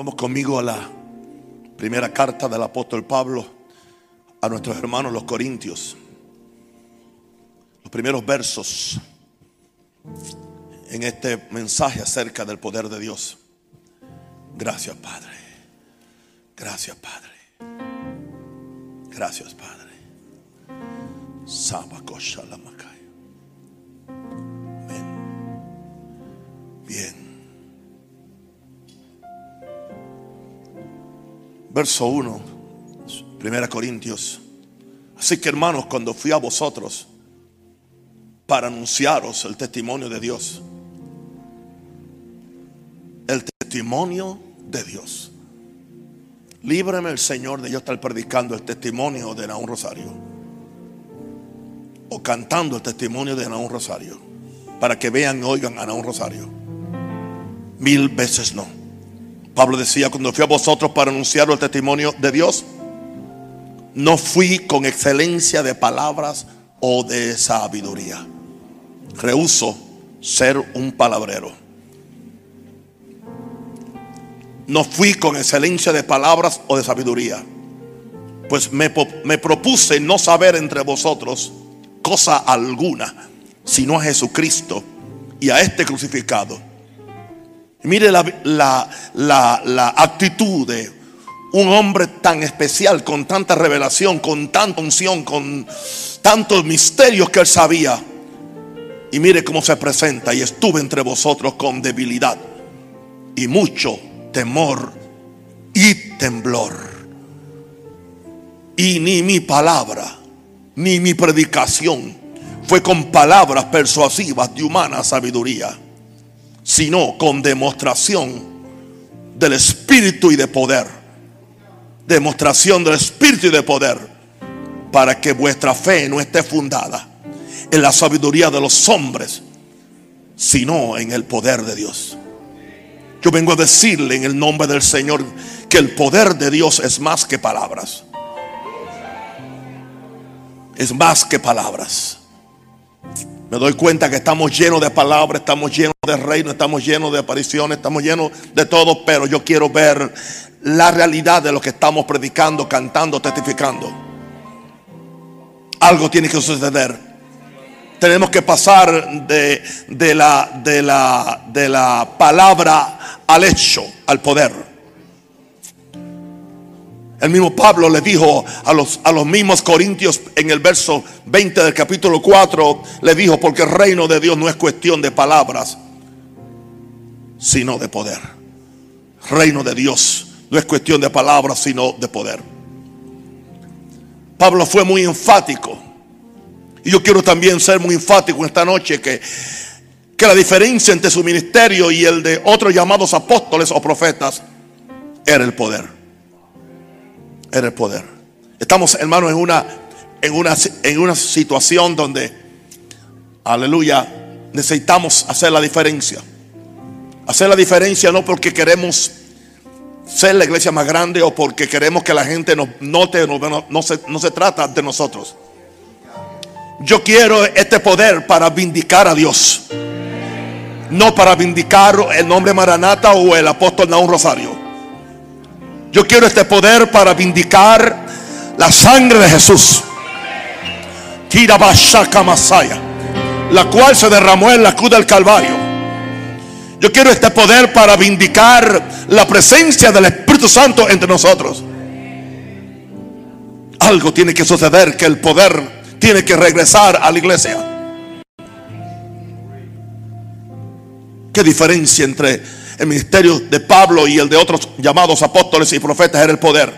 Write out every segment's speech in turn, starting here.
Vamos conmigo a la primera carta del apóstol Pablo a nuestros hermanos los corintios. Los primeros versos en este mensaje acerca del poder de Dios. Gracias, Padre. Gracias, Padre. Gracias, Padre. Amén. Bien. Verso 1, Primera Corintios. Así que hermanos, cuando fui a vosotros para anunciaros el testimonio de Dios, el testimonio de Dios. Líbrame el Señor de yo estar predicando el testimonio de Naún Rosario. O cantando el testimonio de Naún Rosario. Para que vean y oigan a Naún Rosario. Mil veces no. Pablo decía, cuando fui a vosotros para anunciar el testimonio de Dios, no fui con excelencia de palabras o de sabiduría. Rehuso ser un palabrero. No fui con excelencia de palabras o de sabiduría. Pues me, me propuse no saber entre vosotros cosa alguna, sino a Jesucristo y a este crucificado. Mire la, la, la, actitud de un hombre tan especial, con tanta revelación, con tanta unción, con tantos misterios que él sabía. Y mire cómo se presenta. Y estuve entre vosotros con debilidad y mucho temor y temblor. Y ni mi palabra, ni mi predicación fue con palabras persuasivas de humana sabiduría, sino con demostración del Espíritu y de poder. Demostración del Espíritu y de poder. Para que vuestra fe no esté fundada en la sabiduría de los hombres, sino en el poder de Dios. Yo vengo a decirle en el nombre del Señor que el poder de Dios es más que palabras. Es más que palabras. Me doy cuenta que estamos llenos de palabras, estamos llenos reino, estamos llenos de apariciones, estamos llenos de todo, pero yo quiero ver la realidad de lo que estamos predicando, cantando, testificando. Algo tiene que suceder tenemos que pasar de la palabra al hecho, al poder. El mismo Pablo le dijo a los, a los mismos corintios en el verso 20 del capítulo 4, le dijo, porque el reino de Dios no es cuestión de palabras, sino de poder. Reino de Dios no es cuestión de palabras, sino de poder. Pablo fue muy enfático y yo quiero también ser muy enfático esta noche que, que la diferencia entre su ministerio y el de otros llamados apóstoles o profetas era el poder. Era el poder. Estamos, hermanos, en una, en una, en una situación donde, aleluya, necesitamos hacer la diferencia. Hacer la diferencia no porque queremos ser la iglesia más grande o porque queremos que la gente nos note, no, no, se, no se trata de nosotros. Yo quiero este poder para vindicar a Dios. No para vindicar el nombre Maranata o el apóstol Naún Rosario. Yo quiero este poder para vindicar la sangre de Jesús. Masaya, la cual se derramó en la cruz del Calvario. Yo quiero este poder para vindicar la presencia del Espíritu Santo entre nosotros. Algo tiene que suceder que el poder tiene que regresar a la iglesia. ¿Qué diferencia entre el ministerio de Pablo y el de otros llamados apóstoles y profetas era el poder?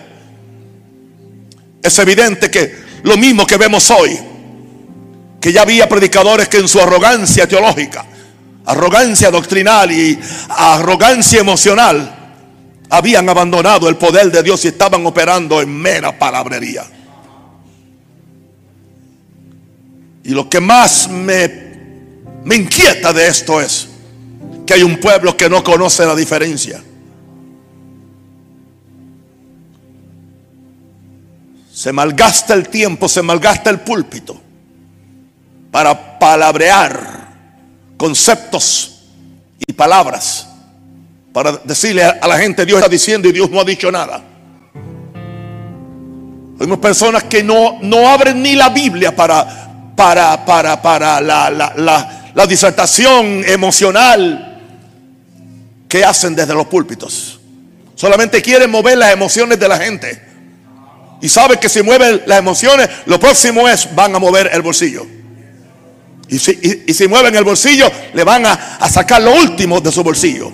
Es evidente que lo mismo que vemos hoy, que ya había predicadores que en su arrogancia teológica, arrogancia doctrinal y arrogancia emocional, habían abandonado el poder de Dios y estaban operando en mera palabrería. Y lo que más me, me inquieta de esto es que hay un pueblo que no conoce la diferencia. Se malgasta el tiempo, se malgasta el púlpito para palabrear conceptos y palabras para decirle a la gente, Dios está diciendo y Dios no ha dicho nada. Hay personas que no, no abren ni la Biblia para, para, para, para la, la disertación emocional que hacen desde los púlpitos. Solamente quieren mover las emociones de la gente. Y saben que si mueven las emociones, lo próximo es van a mover el bolsillo. Y si, mueven el bolsillo, le van a, a sacar lo último de su bolsillo.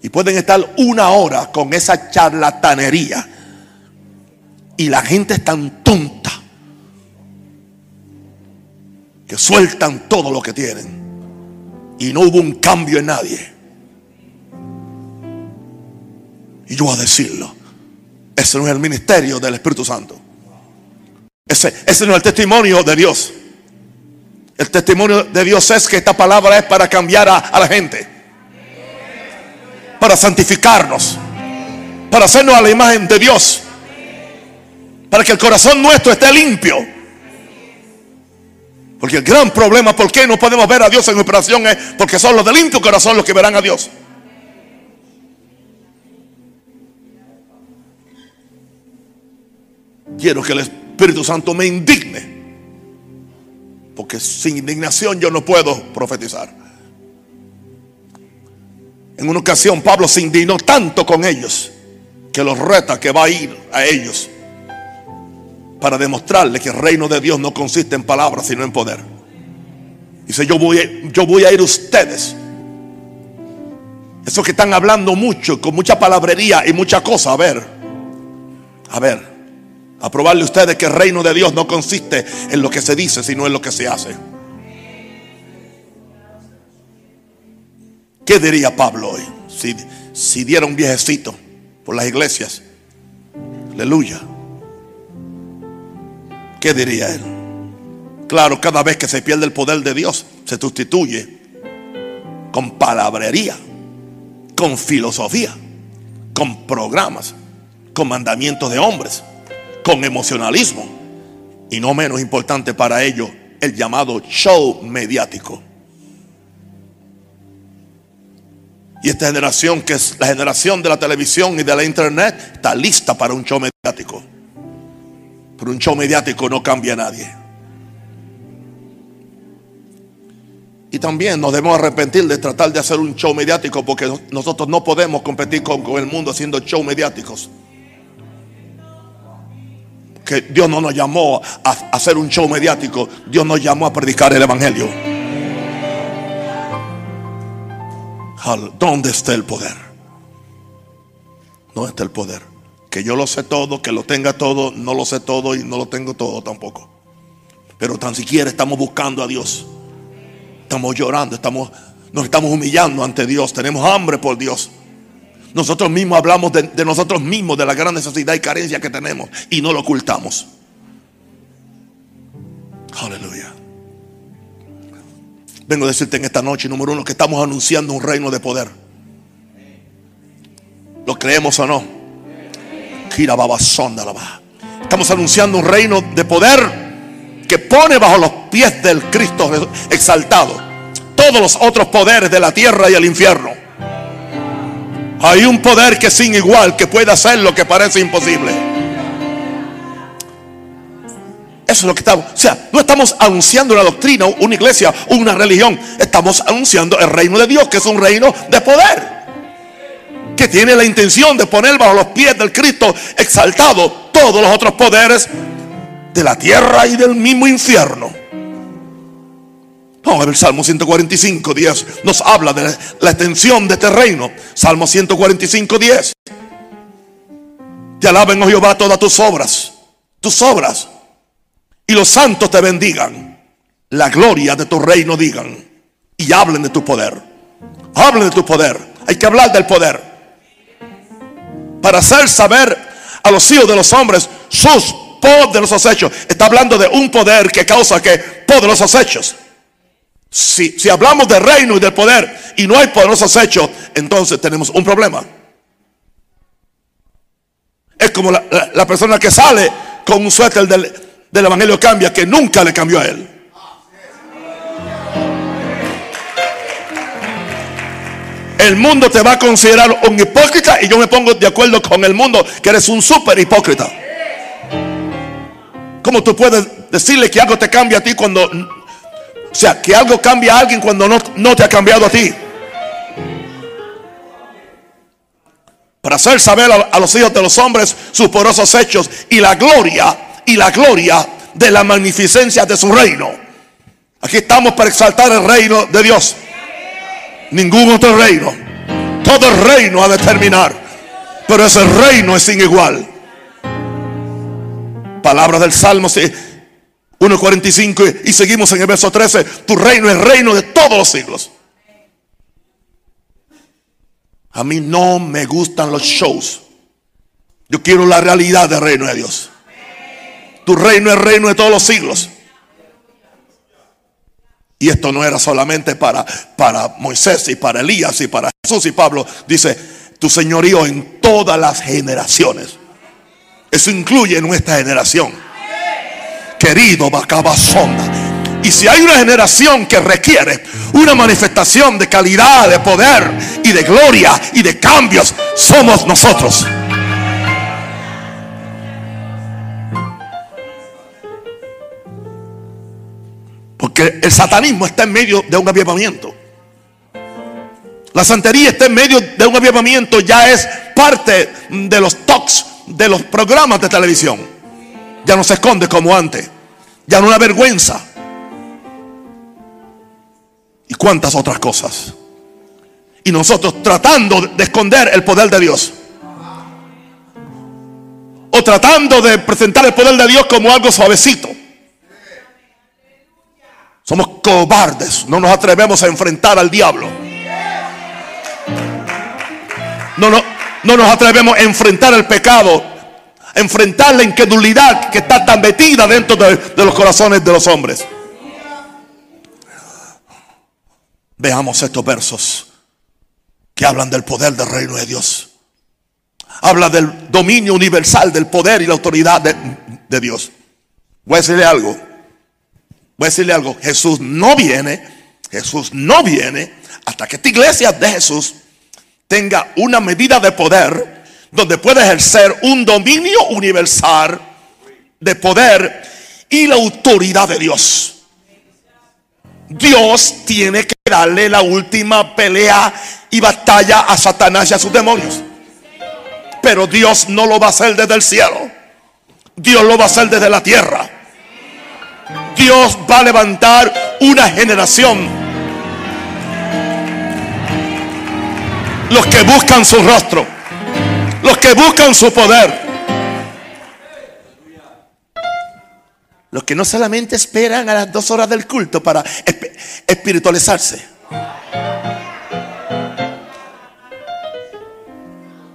Y pueden estar una hora con esa charlatanería. Y la gente es tan tonta que sueltan todo lo que tienen. Y no hubo un cambio en nadie. Y yo a decirlo. Ese no es el ministerio del Espíritu Santo. Ese, ese no es el testimonio de Dios. El testimonio de Dios es que esta palabra es para cambiar a, la gente. Para santificarnos. Para hacernos a la imagen de Dios. Para que el corazón nuestro esté limpio. Porque el gran problema, ¿por qué no podemos ver a Dios en operación? Es porque son los de limpio corazón los que verán a Dios. Quiero que el Espíritu Santo me indigne porque sin indignación yo no puedo profetizar. En una ocasión Pablo se indignó tanto con ellos que los reta que va a ir a ellos para demostrarle que el reino de Dios no consiste en palabras sino en poder. Dice, yo voy, yo voy a ir a ustedes. Esos que están hablando mucho, con mucha palabrería y mucha cosa, a ver, a ver, a probarle a ustedes que el reino de Dios no consiste en lo que se dice, sino en lo que se hace. ¿Qué diría Pablo hoy si, si diera un viejecito por las iglesias? Aleluya. ¿Qué diría él? Claro, cada vez que se pierde el poder de Dios, se sustituye con palabrería, con filosofía, con programas, con mandamientos de hombres con emocionalismo. Y no menos importante para ello, el llamado show mediático. Y esta generación, que es la generación de la televisión y de la internet, está lista para un show mediático. Pero un show mediático no cambia a nadie. Y también nos debemos arrepentir de tratar de hacer un show mediático porque nosotros no podemos competir con, con el mundo haciendo show mediáticos que Dios no nos llamó a hacer un show mediático, Dios nos llamó a predicar el Evangelio. ¿Dónde está el poder? ¿Dónde está el poder? Que yo lo sé todo, que lo tenga todo, no lo sé todo y no lo tengo todo tampoco. Pero tan siquiera estamos buscando a Dios. Estamos llorando, estamos, nos estamos humillando ante Dios. Tenemos hambre por Dios. Nosotros mismos hablamos de, nosotros mismos, de la gran necesidad y carencia que tenemos y no lo ocultamos. Aleluya. Vengo a decirte en esta noche, número uno, que estamos anunciando un reino de poder. ¿Lo creemos o no? Estamos anunciando un reino de poder que pone bajo los pies del Cristo exaltado todos los otros poderes de la tierra y el infierno. Hay un poder que sin igual que puede hacer lo que parece imposible. Eso es lo que estamos. O sea, no estamos anunciando una doctrina, una iglesia, una religión. Estamos anunciando el reino de Dios, que es un reino de poder. Que tiene la intención de poner bajo los pies del Cristo exaltado todos los otros poderes de la tierra y del mismo infierno. No, el Salmo 145, 10 nos habla de la extensión de este reino. Salmo 145, 10. Te alaben, oh Jehová, todas tus obras, tus obras. Y los santos te bendigan. La gloria de tu reino digan. Y hablen de tu poder. Hablen de tu poder. Hay que hablar del poder. Para hacer saber a los hijos de los hombres sus poderosos hechos. Está hablando de un poder que causa que poderosos hechos. Si, hablamos de reino y de poder y no hay poderosos hechos, entonces tenemos un problema. Es como la, persona que sale con un suéter del, del Evangelio cambia, que nunca le cambió a él. El mundo te va a considerar un hipócrita y yo me pongo de acuerdo con el mundo que eres un súper hipócrita. ¿Cómo tú puedes decirle que algo te cambia a ti cuando... O sea, que algo cambia a alguien cuando no, no te ha cambiado a ti? Para hacer saber a, los hijos de los hombres sus porosos hechos y la gloria y la gloria de la magnificencia de su reino. Aquí estamos para exaltar el reino de Dios. Ningún otro reino. Todo el reino ha de terminar. Pero ese reino es sin igual. Palabra del Salmo 1.45 y seguimos en el verso 13. Tu reino es reino de todos los siglos. A mí no me gustan los shows. Yo quiero la realidad del reino de Dios. Tu reino es reino de todos los siglos. Y esto no era solamente para, para Moisés y para Elías y para Jesús y Pablo. Dice, tu señorío en todas las generaciones. Eso incluye nuestra generación. Querido Bacabasonda. Y si hay una generación que requiere una manifestación de calidad, de poder y de gloria y de cambios, somos nosotros. Porque el satanismo está en medio de un avivamiento. La santería está en medio de un avivamiento, ya es parte de los talks, de los programas de televisión. Ya no se esconde como antes. Ya no una vergüenza. Y cuántas otras cosas. Y nosotros tratando de esconder el poder de Dios. O tratando de presentar el poder de Dios como algo suavecito. Somos cobardes. No nos atrevemos a enfrentar al diablo. No, no, no nos atrevemos a enfrentar el pecado. Enfrentar la incredulidad que está tan metida dentro de, de los corazones de los hombres. Veamos estos versos que hablan del poder del reino de Dios. Habla del dominio universal, del poder y la autoridad de, de Dios. Voy a decirle algo. Voy a decirle algo, Jesús no viene, Jesús no viene hasta que esta iglesia de Jesús tenga una medida de poder donde pueda ejercer un dominio universal de poder y la autoridad de Dios. Dios tiene que darle la última pelea y batalla a Satanás y a sus demonios. Pero Dios no lo va a hacer desde el cielo. Dios lo va a hacer desde la tierra. Dios va a levantar una generación. Los que buscan su rostro. Los que buscan su poder. Los que no solamente esperan a las dos horas del culto para espiritualizarse.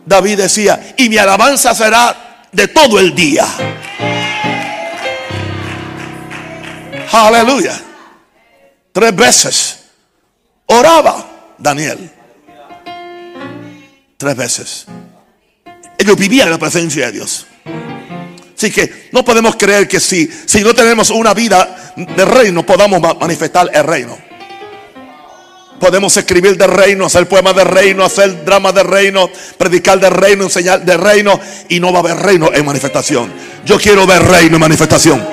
David decía, y mi alabanza será de todo el día. Aleluya. Tres veces oraba Daniel. Tres veces. Ellos vivían en la presencia de Dios. Así que no podemos creer que si, si no tenemos una vida de reino podamos manifestar el reino. Podemos escribir de reino, hacer poemas de reino, hacer dramas de reino, predicar de reino, enseñar de reino y no va a haber reino en manifestación. Yo quiero ver reino en manifestación.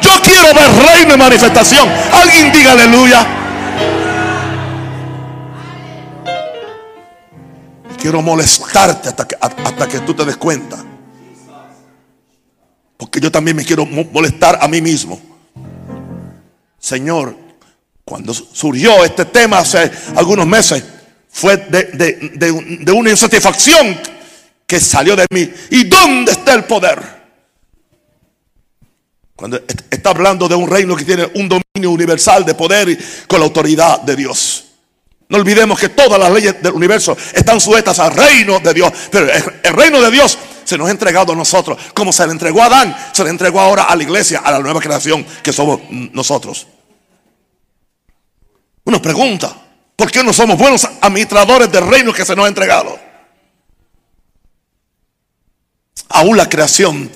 Yo quiero ver reino en manifestación. Alguien diga aleluya. Quiero molestarte hasta que, hasta que tú te des cuenta. Porque yo también me quiero molestar a mí mismo. Señor, cuando surgió este tema hace algunos meses, fue de, de, de una insatisfacción que salió de mí. ¿Y dónde está el poder? Cuando está hablando de un reino que tiene un dominio universal de poder con la autoridad de Dios. No olvidemos que todas las leyes del universo están sujetas al reino de Dios. Pero el reino de Dios se nos ha entregado a nosotros. Como se le entregó a Adán, se le entregó ahora a la iglesia, a la nueva creación que somos nosotros. Uno pregunta, ¿por qué no somos buenos administradores del reino que se nos ha entregado? Aún la creación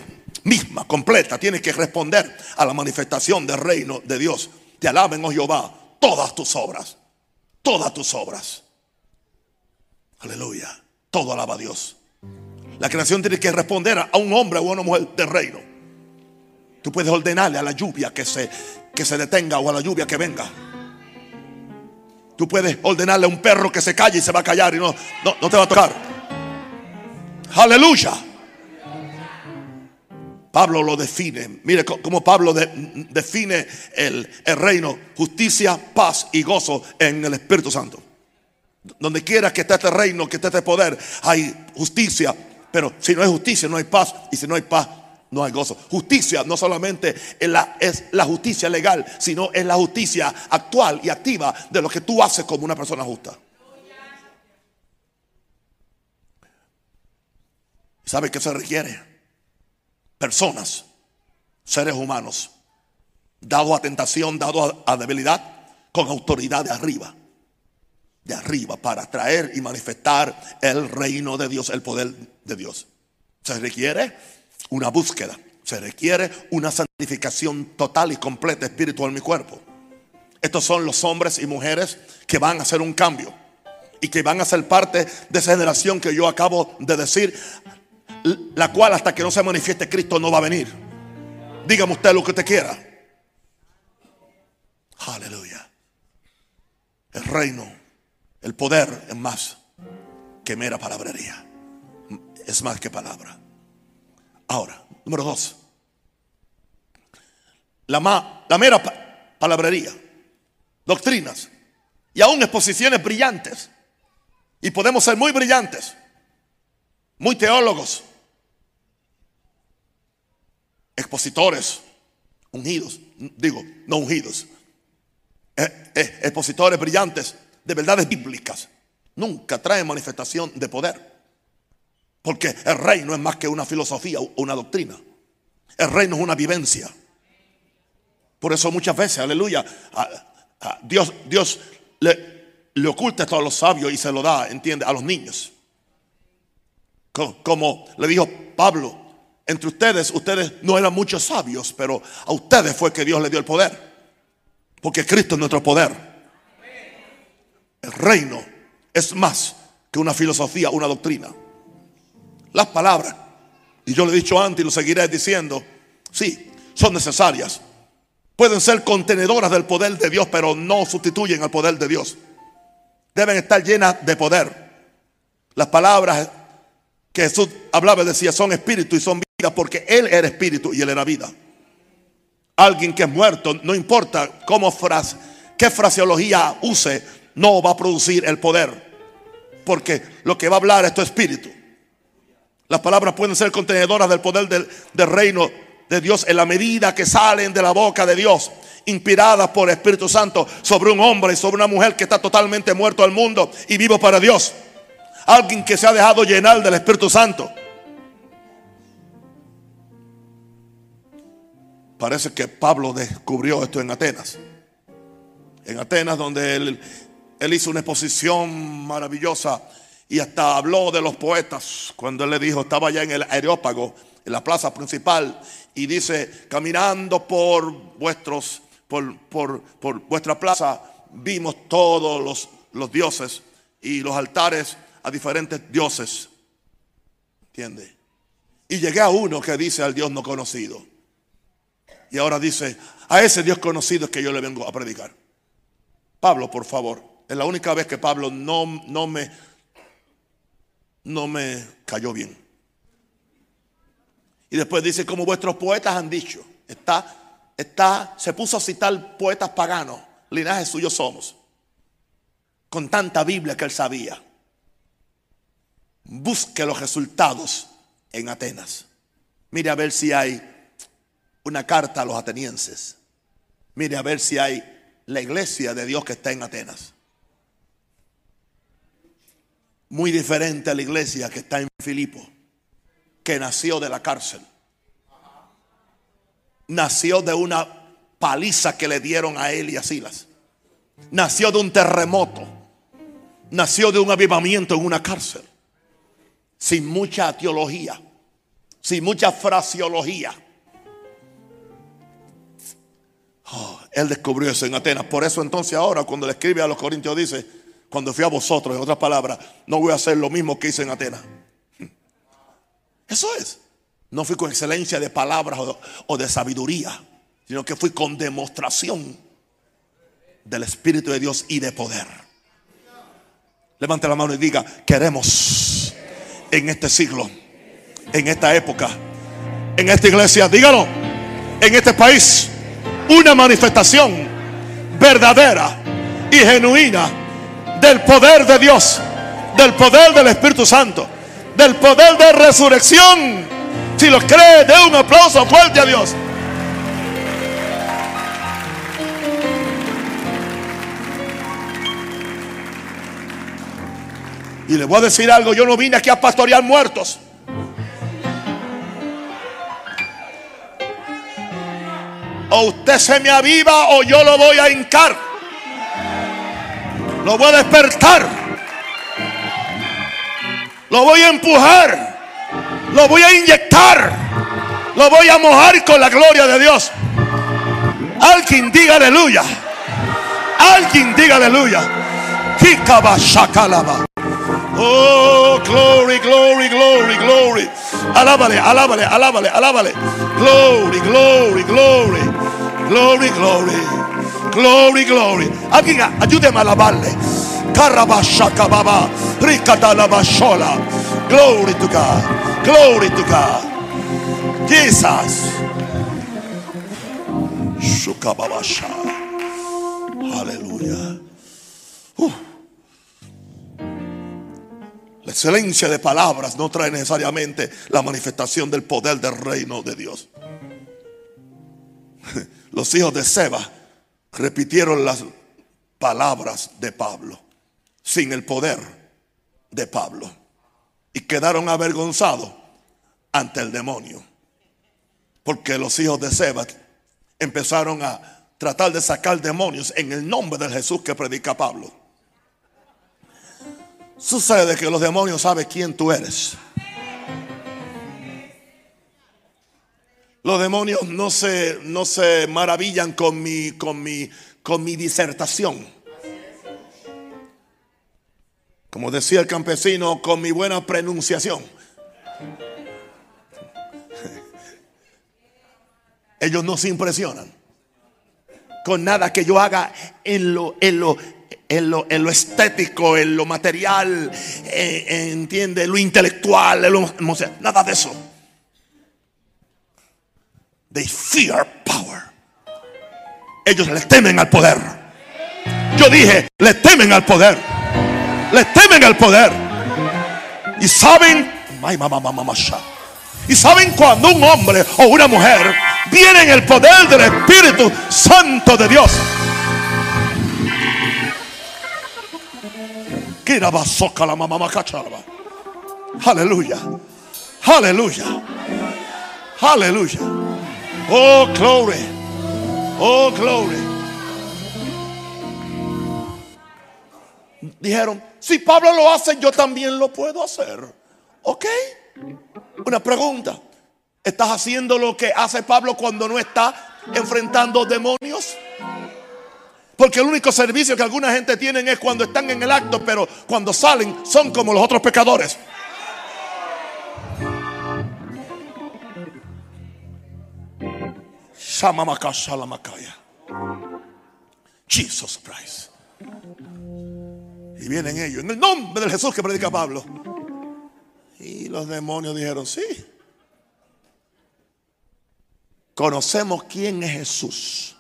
misma, completa, tiene que responder a la manifestación del reino de Dios. Te alaben, oh Jehová, todas tus obras, todas tus obras. Aleluya. Todo alaba a Dios. La creación tiene que responder a un hombre o a una mujer del reino. Tú puedes ordenarle a la lluvia que se, que se detenga o a la lluvia que venga. Tú puedes ordenarle a un perro que se calle y se va a callar y no, no, te va a tocar. Aleluya. Pablo lo define. Mire cómo Pablo define el, reino. Justicia, paz y gozo en el Espíritu Santo. Donde quiera que esté este reino, que esté este poder, hay justicia. Pero si no hay justicia, no hay paz. Y si no hay paz, no hay gozo. Justicia no solamente es la, es la, justicia legal, sino es la justicia actual y activa de lo que tú haces como una persona justa. ¿Sabe qué se requiere? Personas, seres humanos, dados a tentación, dados a, debilidad, con autoridad de arriba. De arriba para traer y manifestar el reino de Dios, el poder de Dios. Se requiere una búsqueda. Se requiere una santificación total y completa espiritual en mi cuerpo. Estos son los hombres y mujeres que van a hacer un cambio y que van a ser parte de esa generación que yo acabo de decir, la cual hasta que no se manifieste Cristo no va a venir. Dígame usted lo que usted quiera. Aleluya. El reino, el poder es más que mera palabrería. Es más que palabra. Ahora, número dos. La, la mera palabrería, doctrinas y aún exposiciones brillantes. Y podemos ser muy brillantes, muy teólogos, expositores, ungidos, digo, no ungidos, eh, eh, expositores brillantes de verdades bíblicas. Nunca traen manifestación de poder. Porque el reino es más que una filosofía o una doctrina. El reino es una vivencia. Por eso muchas veces, aleluya, Dios, Dios le, le oculta esto a los sabios y se lo da, entiende, a los niños. Como, le dijo Pablo, entre ustedes, ustedes no eran muchos sabios, pero a ustedes fue que Dios le dio el poder. Porque Cristo es nuestro poder. El reino es más que una filosofía, una doctrina. Las palabras, y yo lo he dicho antes y lo seguiré diciendo, sí, son necesarias. Pueden ser contenedoras del poder de Dios, pero no sustituyen al poder de Dios. Deben estar llenas de poder. Las palabras que Jesús hablaba decía son espíritu y son porque Él era espíritu y Él era vida. Alguien que es muerto, no importa cómo frase, qué fraseología use, no va a producir el poder. Porque lo que va a hablar es tu espíritu. Las palabras pueden ser contenedoras del poder del, reino de Dios en la medida que salen de la boca de Dios, inspiradas por el Espíritu Santo sobre un hombre y sobre una mujer que está totalmente muerto al mundo y vivo para Dios. Alguien que se ha dejado llenar del Espíritu Santo. Parece que Pablo descubrió esto en Atenas. En Atenas donde él, hizo una exposición maravillosa y hasta habló de los poetas cuando él le dijo, estaba allá en el Areópago, en la plaza principal, y dice, caminando por vuestros, por, por, vuestra plaza, vimos todos los, los dioses y los altares a diferentes dioses. ¿Entiende? Y llegué a uno que dice al Dios no conocido. Y ahora dice, a ese Dios conocido es que yo le vengo a predicar. Pablo, por favor, es la única vez que Pablo no, no me no me cayó bien. Y después dice, como vuestros poetas han dicho, está, está, se puso a citar poetas paganos, linaje suyo somos, con tanta Biblia que él sabía. Busque los resultados en Atenas. Mire a ver si hay una carta a los atenienses. Mire a ver si hay la iglesia de Dios que está en Atenas muy diferente a la iglesia que está en Filipo, que nació de la cárcel. Nació de una paliza que le dieron a él y a Silas. Nació de un terremoto. Nació de un avivamiento en una cárcel. Sin mucha teología. Sin mucha fraseología. Oh, él descubrió eso en Atenas. Por eso entonces ahora cuando le escribe a los corintios dice, cuando fui a vosotros, en otras palabras, no voy a hacer lo mismo que hice en Atenas. Eso es. No fui con excelencia de palabras o de sabiduría, sino que fui con demostración del Espíritu de Dios y de poder. Levante la mano y diga, queremos en este siglo, en esta época, en esta iglesia, dígalo, en este país, una manifestación verdadera y genuina del poder de Dios, del poder del Espíritu Santo, del poder de resurrección. Si lo cree, dé un aplauso fuerte a Dios. Y le voy a decir algo, yo no vine aquí a pastorear muertos. O usted se me aviva o yo lo voy a hincar. Lo voy a despertar. Lo voy a empujar. Lo voy a inyectar. Lo voy a mojar con la gloria de Dios. Alguien diga aleluya. Alguien diga aleluya. Oh, glory, glory, glory, glory. Alábale, alábale, alábale, alábale. Glory, glory, glory. Glory, glory. Glory, glory. Alguien ayúdeme a alabarle. Carabashakababa. Ricadalabashola. Glory to God. Glory to God. Jesus. Shukababasha. Aleluya. Uh. La excelencia de palabras no trae necesariamente la manifestación del poder del reino de Dios. Los hijos de Seba repitieron las palabras de Pablo sin el poder de Pablo y quedaron avergonzados ante el demonio. Porque los hijos de Seba empezaron a tratar de sacar demonios en el nombre de Jesús que predica Pablo. Sucede que los demonios saben quién tú eres. Los demonios no se, no se maravillan con mi, con, mi, con mi disertación. Como decía el campesino, con mi buena pronunciación. Ellos no se impresionan con nada que yo haga en lo, en lo, en lo, estético, en lo material, eh, entiende, lo intelectual, en lo, nada de eso. They fear power. Ellos le temen al poder. Yo dije, le temen al poder. Le temen al poder. Y saben, y saben cuando un hombre o una mujer viene en el poder del Espíritu Santo de Dios. Aleluya. Aleluya. Aleluya. Oh, glory. Oh, glory. Dijeron, si Pablo lo hace, yo también lo puedo hacer. ¿Ok? Una pregunta. ¿Estás haciendo lo que hace Pablo cuando no está enfrentando demonios? Porque el único servicio que alguna gente tienen es cuando están en el acto, pero cuando salen son como los otros pecadores. Jesus Christ. Y vienen ellos en el nombre de Jesús que predica Pablo. Y los demonios dijeron, sí. Conocemos quién es Jesús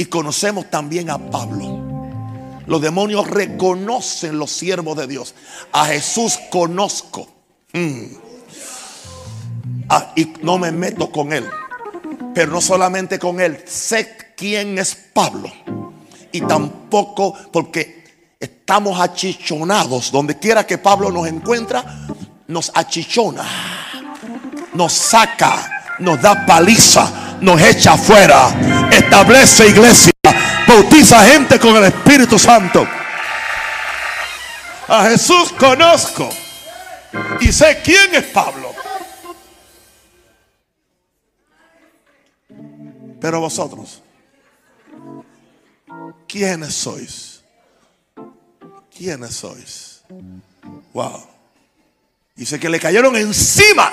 y conocemos también a Pablo. Los demonios reconocen los siervos de Dios. A Jesús conozco. Mm. Ah, y no me meto con él. Pero no solamente con él. Sé quién es Pablo. Y tampoco porque estamos achichonados. Donde quiera que Pablo nos encuentra, nos achichona. Nos saca. Nos da paliza nos echa afuera. Establece iglesia. Bautiza gente con el Espíritu Santo. A Jesús conozco. Y sé quién es Pablo. Pero vosotros, ¿quiénes sois? ¿quiénes sois? Wow. Dice que le cayeron encima.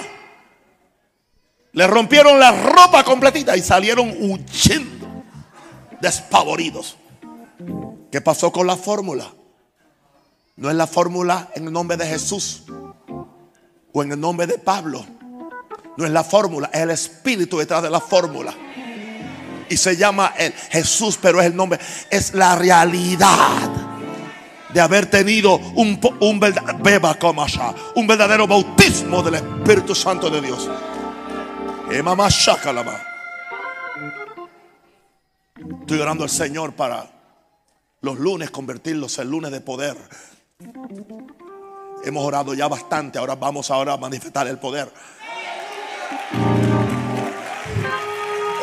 Le rompieron la ropa completita y salieron huyendo, despavoridos. ¿Qué pasó con la fórmula? No es la fórmula en el nombre de Jesús o en el nombre de Pablo. No es la fórmula, es el espíritu detrás de la fórmula. Y se llama el Jesús, pero es el nombre, es la realidad de haber tenido un, un, un verdadero bautismo del Espíritu Santo de Dios. Estoy orando al Señor para los lunes convertirlos en lunes de poder. Hemos orado ya bastante, ahora vamos ahora a manifestar el poder.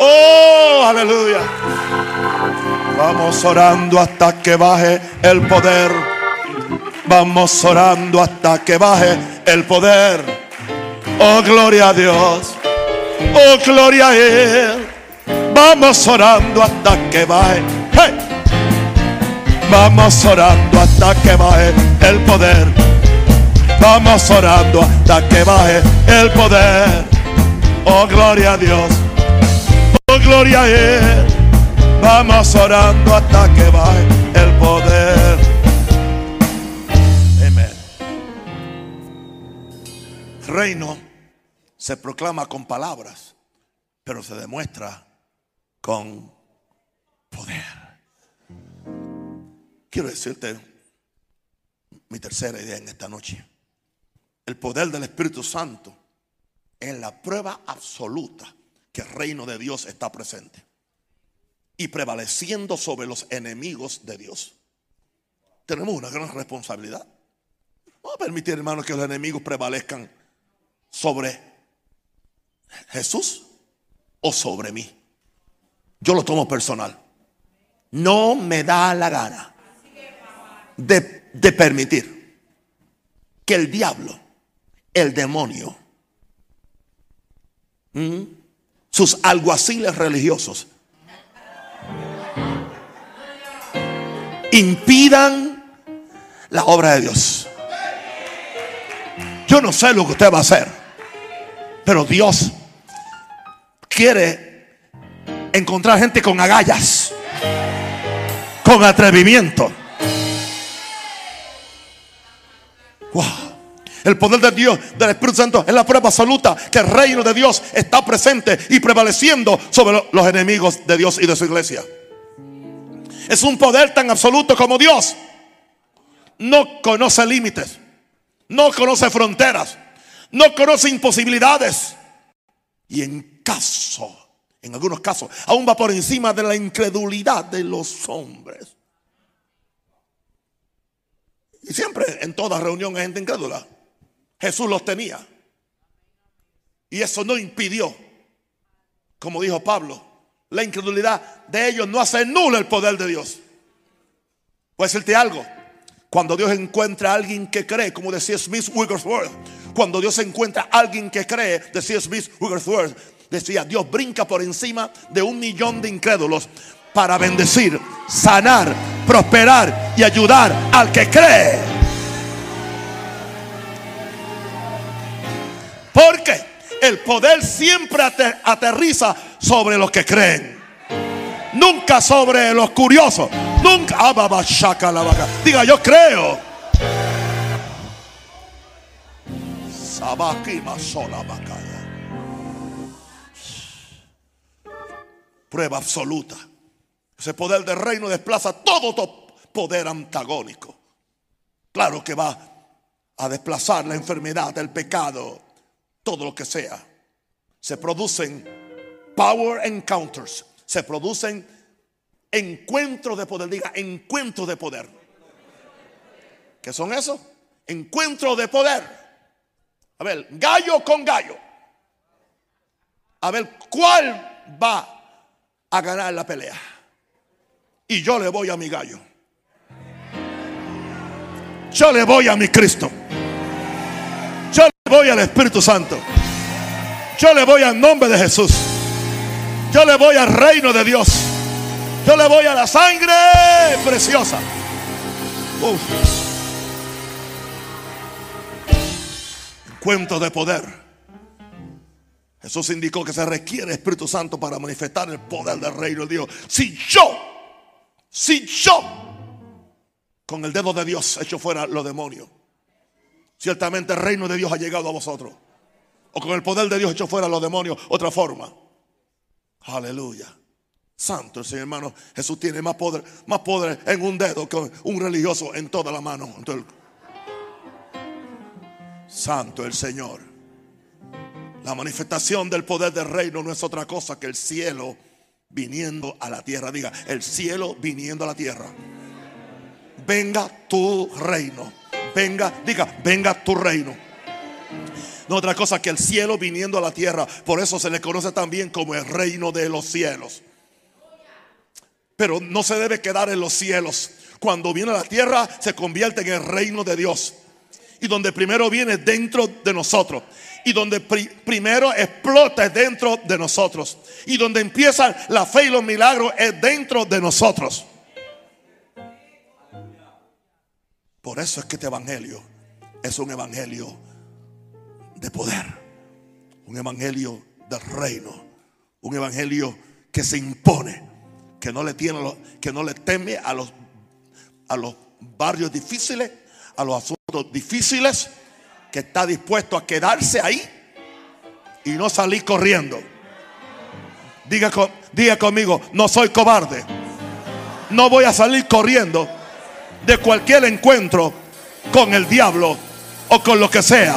Oh, aleluya. Vamos orando hasta que baje el poder. Vamos orando hasta que baje el poder. Oh, gloria a Dios. Oh, gloria a Él. Vamos orando hasta que baje. Vamos orando hasta que baje el poder. Vamos orando hasta que baje el poder. Oh, gloria a Dios. Oh, gloria a Él. Vamos orando hasta que baje el poder. Amén. Reino se proclama con palabras, pero se demuestra con poder. Quiero decirte mi tercera idea en esta noche. El poder del Espíritu Santo es la prueba absoluta que el reino de Dios está presente y prevaleciendo sobre los enemigos de Dios. Tenemos una gran responsabilidad. Vamos a permitir, hermanos, que los enemigos prevalezcan sobre Jesús o sobre mí. Yo lo tomo personal. No me da la gana de, de permitir que el diablo, el demonio, sus alguaciles religiosos impidan la obra de Dios. Yo no sé lo que usted va a hacer, pero Dios quiere encontrar gente con agallas, con atrevimiento. El poder de Dios, del Espíritu Santo, es la prueba absoluta que el reino de Dios está presente y prevaleciendo sobre los enemigos de Dios y de su iglesia. Es un poder tan absoluto como Dios. No conoce límites, no conoce fronteras, no conoce imposibilidades. Y en caso, en algunos casos, aún va por encima de la incredulidad de los hombres. Y siempre en toda reunión hay gente incrédula. Jesús los tenía. Y eso no impidió, como dijo Pablo, la incredulidad de ellos no hace nulo el poder de Dios. Puedo decirte algo. Cuando Dios encuentra a alguien que cree, como decía Smith Wigglesworth, cuando Dios encuentra a alguien que cree, decía Smith Wigglesworth, decía, Dios brinca por encima de un millón de incrédulos para bendecir, sanar, prosperar y ayudar al que cree. Porque el poder siempre aterriza sobre los que creen. Nunca sobre los curiosos. Nunca. Ah, Diga, yo creo. Prueba absoluta. Ese poder del reino desplaza todo poder antagónico. Claro que va a desplazar la enfermedad, el pecado, todo lo que sea. Se producen power encounters. Se producen encuentros de poder. Diga, encuentros de poder. ¿Qué son esos? Encuentros de poder. A ver, gallo con gallo. A ver, ¿cuál va a ganar la pelea. Y yo le voy a mi gallo. Yo le voy a mi Cristo. Yo le voy al Espíritu Santo. Yo le voy al nombre de Jesús. Yo le voy al reino de Dios. Yo le voy a la sangre preciosa. Cuento de poder Jesús indicó que se requiere Espíritu Santo para manifestar el poder del reino de Dios. Si yo, si yo, con el dedo de Dios hecho fuera los demonios, ciertamente el reino de Dios ha llegado a vosotros. O con el poder de Dios hecho fuera los demonios, otra forma. Aleluya. Santo el Señor hermano. Jesús tiene más poder, más poder en un dedo que un religioso en toda la mano. Santo el Señor. La manifestación del poder del reino no es otra cosa que el cielo viniendo a la tierra. Diga, el cielo viniendo a la tierra. Venga tu reino. Venga, diga, venga tu reino. No otra cosa que el cielo viniendo a la tierra. Por eso se le conoce también como el reino de los cielos. Pero no se debe quedar en los cielos. Cuando viene a la tierra se convierte en el reino de Dios. Y donde primero viene dentro de nosotros. Y donde primero explota es dentro de nosotros. Y donde empieza la fe y los milagros es dentro de nosotros. Por eso es que este evangelio es un evangelio de poder. Un evangelio del reino. Un evangelio que se impone que no le tiene, que no le teme a los, a los barrios difíciles, a los asuntos difíciles, que está dispuesto a quedarse ahí y no salir corriendo. Diga, diga conmigo, no soy cobarde. No voy a salir corriendo de cualquier encuentro con el diablo o con lo que sea.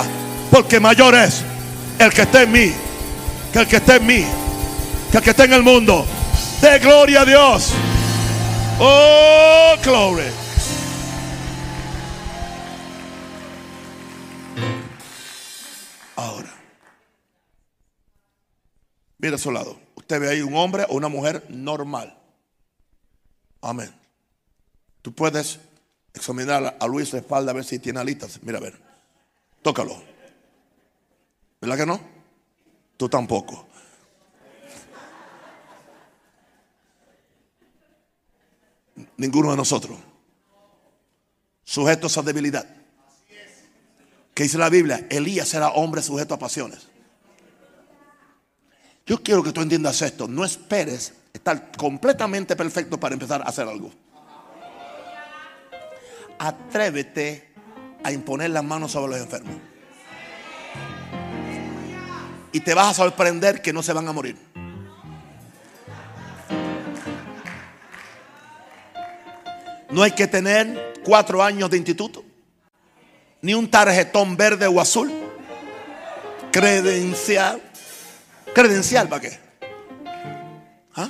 Porque mayor es el que está en mí que el que está en mí, que el que está en el mundo. De gloria a Dios. Oh, glory. Ahora, mira a su lado. Usted ve ahí un hombre o una mujer normal. Amén. Tú puedes examinar a Luis de espalda a ver si tiene alitas. Mira, a ver. Tócalo. ¿Verdad que no? Tú tampoco. Ninguno de nosotros. Sujetos a debilidad. ¿Qué dice la Biblia? Elías era hombre sujeto a pasiones. Yo quiero que tú entiendas esto. No esperes estar completamente perfecto para empezar a hacer algo. Atrévete a imponer las manos sobre los enfermos. Y te vas a sorprender que no se van a morir. No hay que tener cuatro años de instituto, ni un tarjetón verde o azul. Credencial. ¿Credencial para qué? ¿Ah?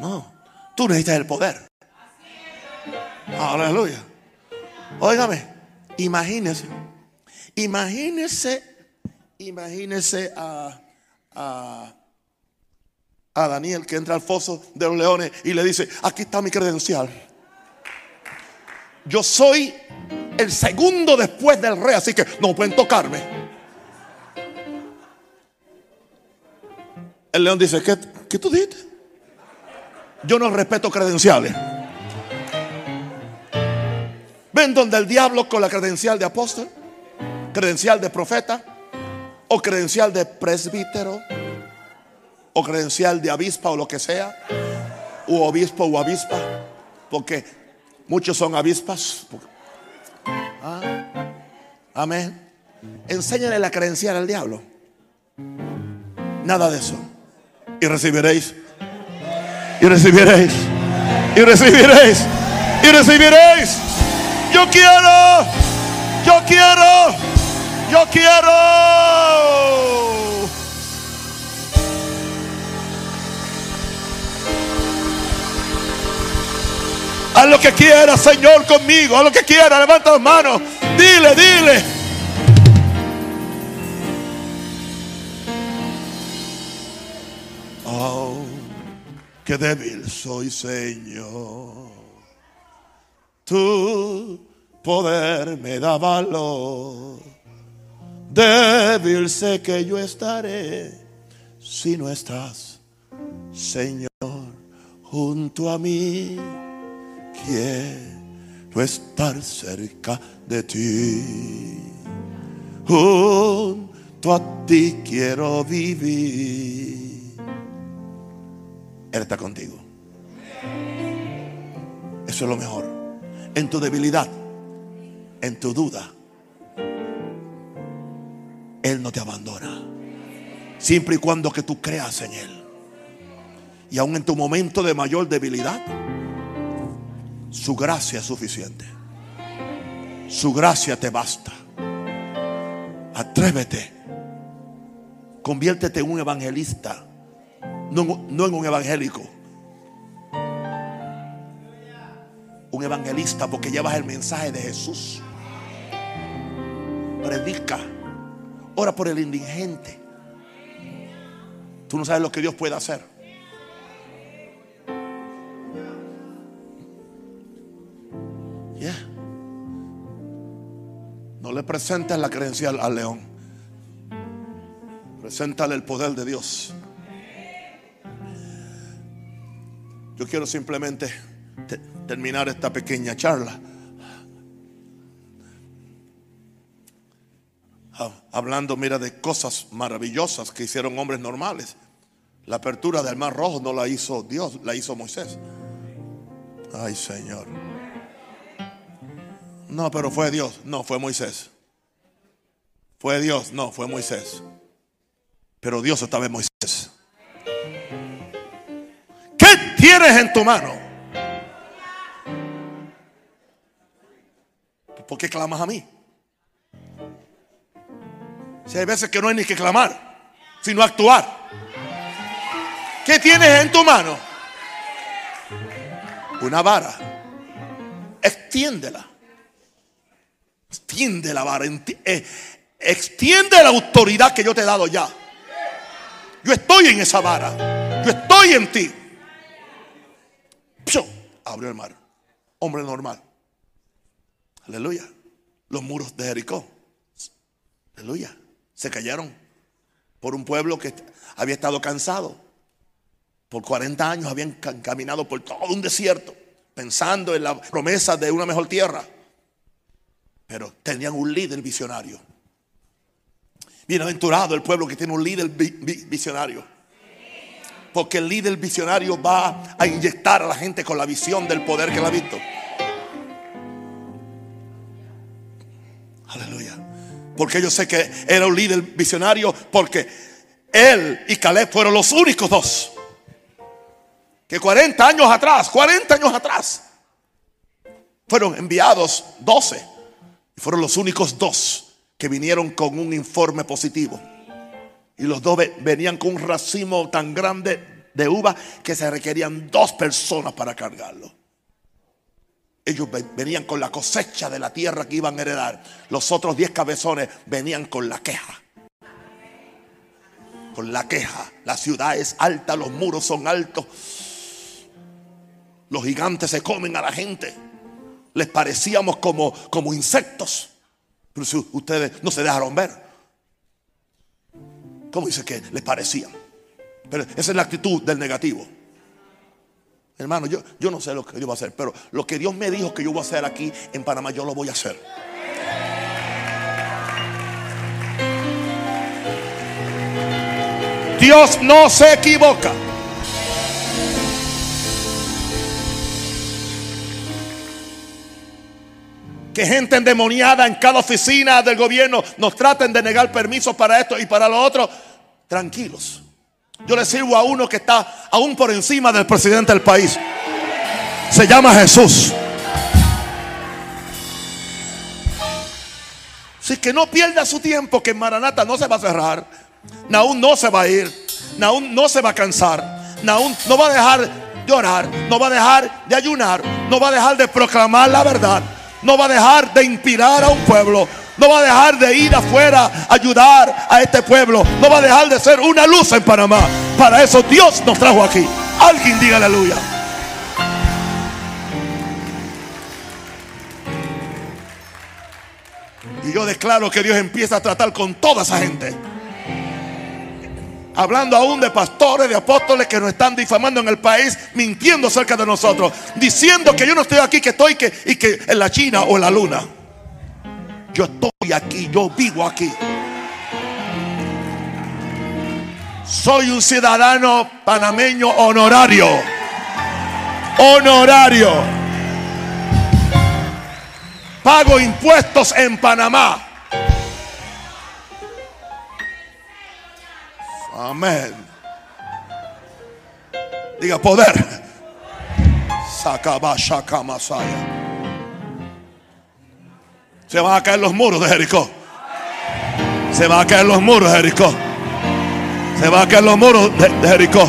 No, tú necesitas el poder. Aleluya. Óigame, imagínese, imagínese, imagínese a, a a Daniel que entra al foso de los leones y le dice, aquí está mi credencial. Yo soy el segundo después del rey, así que no pueden tocarme. El león dice, ¿qué, qué tú dijiste? Yo no respeto credenciales. Ven donde el diablo con la credencial de apóstol, credencial de profeta o credencial de presbítero o credencial de avispa o lo que sea, u obispo o avispa, porque muchos son avispas. Ah, amén. Enséñale la credencial al diablo. Nada de eso. Y recibiréis. Y recibiréis. Y recibiréis. Y recibiréis. Yo quiero. Yo quiero. Yo quiero. Haz lo que quiera, Señor, conmigo. Haz lo que quiera. Levanta las manos. Dile, dile. Oh, qué débil soy, Señor. Tu poder me da valor. Débil sé que yo estaré si no estás, Señor, junto a mí quiero estar cerca de ti. Junto a ti quiero vivir. Él está contigo. Eso es lo mejor. En tu debilidad, en tu duda, Él no te abandona. Siempre y cuando que tú creas en Él. Y aún en tu momento de mayor debilidad, su gracia es suficiente. Su gracia te basta. Atrévete. Conviértete en un evangelista, no, no en un evangélico. Un evangelista porque llevas el mensaje de Jesús. Predica. Ora por el indigente. Tú no sabes lo que Dios puede hacer. No le presentes la creencia al león. Preséntale el poder de Dios. Yo quiero simplemente terminar esta pequeña charla hablando, mira, de cosas maravillosas que hicieron hombres normales. La apertura del mar rojo no la hizo Dios, la hizo Moisés. Ay, Señor. No, pero fue Dios. No, fue Moisés. Fue Dios. No, fue Moisés. Pero Dios estaba en Moisés. ¿Qué tienes en tu mano? ¿Por qué clamas a mí? Si hay veces que no hay ni que clamar, sino actuar. ¿Qué tienes en tu mano? Una vara. Extiéndela. Extiende la vara. Eh, extiende la autoridad que yo te he dado ya. Yo estoy en esa vara. Yo estoy en ti. Abrió el mar. Hombre normal. Aleluya. Los muros de Jericó. Aleluya se cayeron por un pueblo que había estado cansado. Por 40 años habían caminado por todo un desierto, pensando en la promesa de una mejor tierra. Pero tenían un líder visionario. Bienaventurado el pueblo que tiene un líder visionario. Porque el líder visionario va a inyectar a la gente con la visión del poder que él ha visto. Aleluya. Porque yo sé que era un líder visionario porque él y Caleb fueron los únicos dos. Que 40 años atrás, 40 años atrás, fueron enviados 12. Fueron los únicos dos que vinieron con un informe positivo. Y los dos venían con un racimo tan grande de uva que se requerían dos personas para cargarlo. Ellos venían con la cosecha de la tierra que iban a heredar. Los otros diez cabezones venían con la queja. Con la queja. La ciudad es alta, los muros son altos. Los gigantes se comen a la gente. Les parecíamos como, como insectos. Pero si ustedes no se dejaron ver. ¿Cómo dice que les parecían? Pero esa es la actitud del negativo. Hermano, yo, yo no sé lo que Dios va a hacer, pero lo que Dios me dijo que yo voy a hacer aquí en Panamá, yo lo voy a hacer. Dios no se equivoca. Que gente endemoniada en cada oficina del gobierno nos traten de negar permisos para esto y para lo otro. Tranquilos. Yo le sirvo a uno que está aún por encima del presidente del país. Se llama Jesús. Así que no pierda su tiempo, que Maranata no se va a cerrar. Naún no se va a ir. Naún no se va a cansar. Naún no va a dejar de orar. No va a dejar de ayunar. No va a dejar de proclamar la verdad. No va a dejar de inspirar a un pueblo no va a dejar de ir afuera a ayudar a este pueblo. No va a dejar de ser una luz en Panamá. Para eso Dios nos trajo aquí. Alguien diga aleluya. Y yo declaro que Dios empieza a tratar con toda esa gente. Hablando aún de pastores, de apóstoles que nos están difamando en el país, mintiendo acerca de nosotros, diciendo que yo no estoy aquí, que estoy que, y que en la China o en la luna. Yo estoy aquí, yo vivo aquí. Soy un ciudadano panameño honorario. Honorario. Pago impuestos en Panamá. Amén. Diga poder. Masaya. Se van a caer los muros de Jericó. Se van a caer los muros de Jericó. Se van a caer los muros de, Jericó.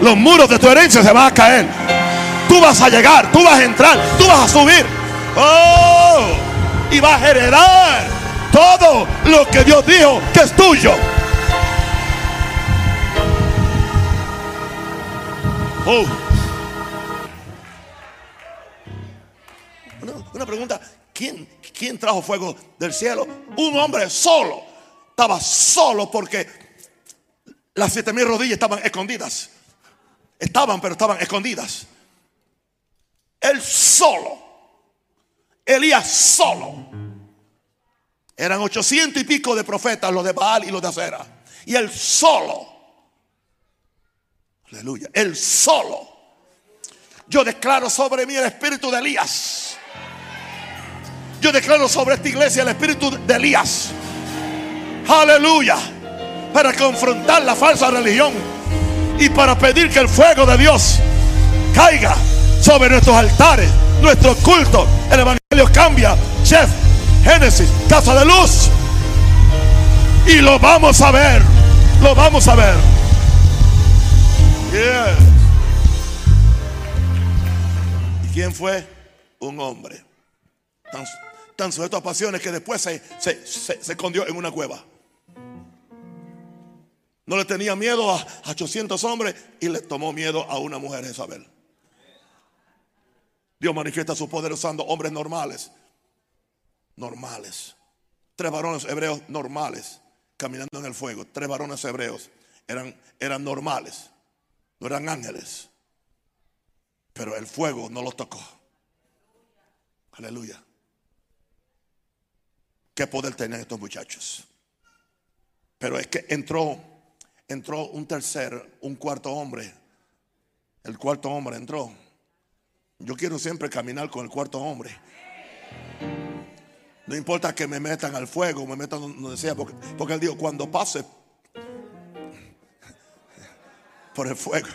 Los muros de tu herencia se van a caer. Tú vas a llegar, tú vas a entrar, tú vas a subir. Oh, y vas a heredar todo lo que Dios dijo que es tuyo. Una, una pregunta, ¿quién, ¿quién trajo fuego del cielo? Un hombre solo. Estaba solo porque las siete mil rodillas estaban escondidas. Estaban, pero estaban escondidas. Él solo. Elías solo. Eran ochocientos y pico de profetas, los de Baal y los de Acera. Y él solo. Aleluya. Él solo. Yo declaro sobre mí el espíritu de Elías. Yo declaro sobre esta iglesia el espíritu de Elías. Aleluya para confrontar la falsa religión y para pedir que el fuego de Dios caiga sobre nuestros altares, nuestro culto. El Evangelio cambia. Chef, Génesis, casa de luz. Y lo vamos a ver. Lo vamos a ver. ¿Y quién fue? Un hombre. Tan, sujeto a pasiones que después se, se escondió en una cueva. No le tenía miedo a 800 hombres y le tomó miedo a una mujer Isabel. Dios manifiesta su poder usando hombres normales. Normales. Tres varones hebreos normales caminando en el fuego. Tres varones hebreos eran, eran normales. No eran ángeles. Pero el fuego no los tocó. Aleluya. ¿Qué poder tenían estos muchachos? Pero es que entró entró un tercer, un cuarto hombre. El cuarto hombre entró. Yo quiero siempre caminar con el cuarto hombre. No importa que me metan al fuego, me metan donde sea, porque, porque él dijo, cuando pase por el fuego,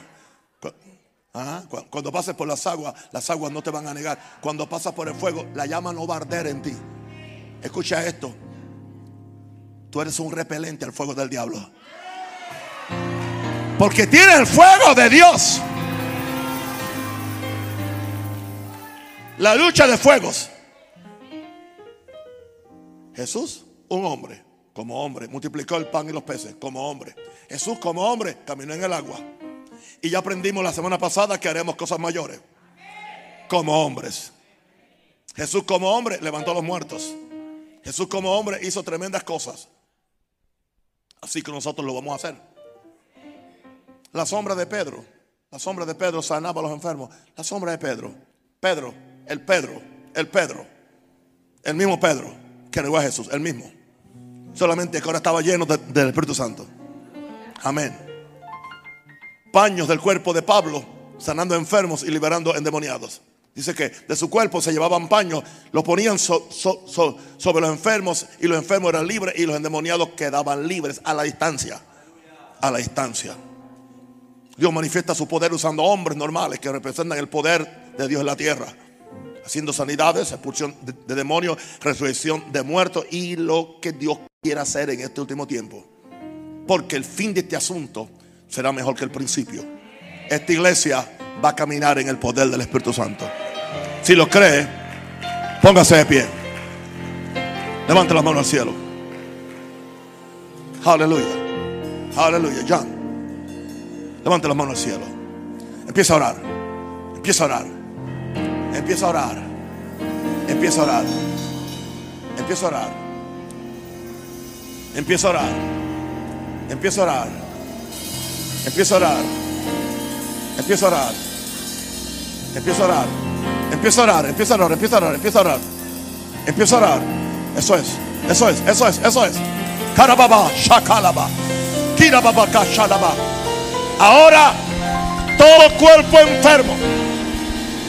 cuando pases por las aguas, las aguas no te van a negar. Cuando pasas por el fuego, la llama no va a arder en ti. Escucha esto. Tú eres un repelente al fuego del diablo. Porque tiene el fuego de Dios. La lucha de fuegos. Jesús, un hombre, como hombre, multiplicó el pan y los peces, como hombre. Jesús, como hombre, caminó en el agua. Y ya aprendimos la semana pasada que haremos cosas mayores. Como hombres. Jesús, como hombre, levantó a los muertos. Jesús, como hombre, hizo tremendas cosas. Así que nosotros lo vamos a hacer. La sombra de Pedro. La sombra de Pedro sanaba a los enfermos. La sombra de Pedro. Pedro, el Pedro, el Pedro. El mismo Pedro que negó a Jesús, el mismo. Solamente que ahora estaba lleno del Espíritu Santo. Amén. Paños del cuerpo de Pablo, sanando enfermos y liberando endemoniados. Dice que de su cuerpo se llevaban paños, lo ponían sobre los enfermos y los enfermos eran libres y los endemoniados quedaban libres a la distancia. A la distancia. Dios manifiesta su poder usando hombres normales que representan el poder de Dios en la tierra. Haciendo sanidades, expulsión de, demonios, resurrección de muertos y lo que Dios quiera hacer en este último tiempo. Porque el fin de este asunto será mejor que el principio. Esta iglesia va a caminar en el poder del Espíritu Santo. Si lo cree, póngase de pie. Levante la mano al cielo. Aleluya. Aleluya. John. Levante la mano al cielo. Empieza a orar. Empieza a orar. Empieza a orar. Empieza a orar. Empieza a orar. Empieza a orar. Empieza a orar. Empieza a orar. Empieza a orar. Empieza a orar. Empieza a orar. Empieza a orar. Empieza a orar. Empieza a orar. Empieza a orar. Eso es. Eso es, eso es, eso es. Karababa, shakalaba. Kirababa, kashalaba. Ahora, todo cuerpo enfermo.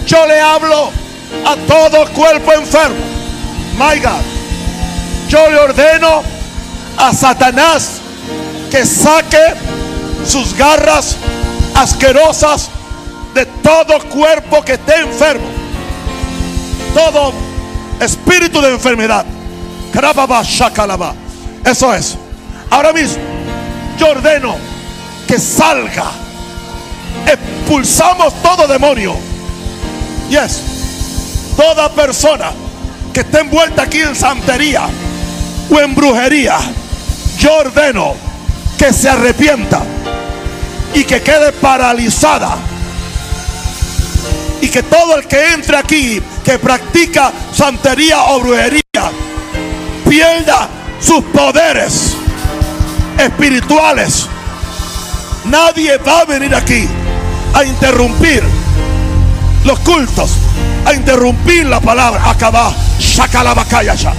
Yo le hablo a todo cuerpo enfermo. My God. Yo le ordeno a Satanás que saque sus garras asquerosas de todo cuerpo que esté enfermo. Todo espíritu de enfermedad. Eso es. Ahora mismo, yo ordeno que salga. Expulsamos todo demonio. Yes. Toda persona que esté envuelta aquí en santería o en brujería, yo ordeno que se arrepienta y que quede paralizada. Y que todo el que entre aquí, que practica santería o brujería, pierda sus poderes espirituales. Nadie va a venir aquí a interrumpir los cultos, a interrumpir la palabra. La ya.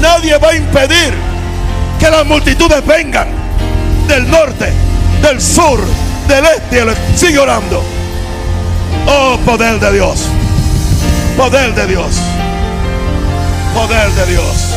Nadie va a impedir que las multitudes vengan del norte, del sur, del este. Sigue orando. Oh, poder de Dios. Poder de Dios. Poder de Dios.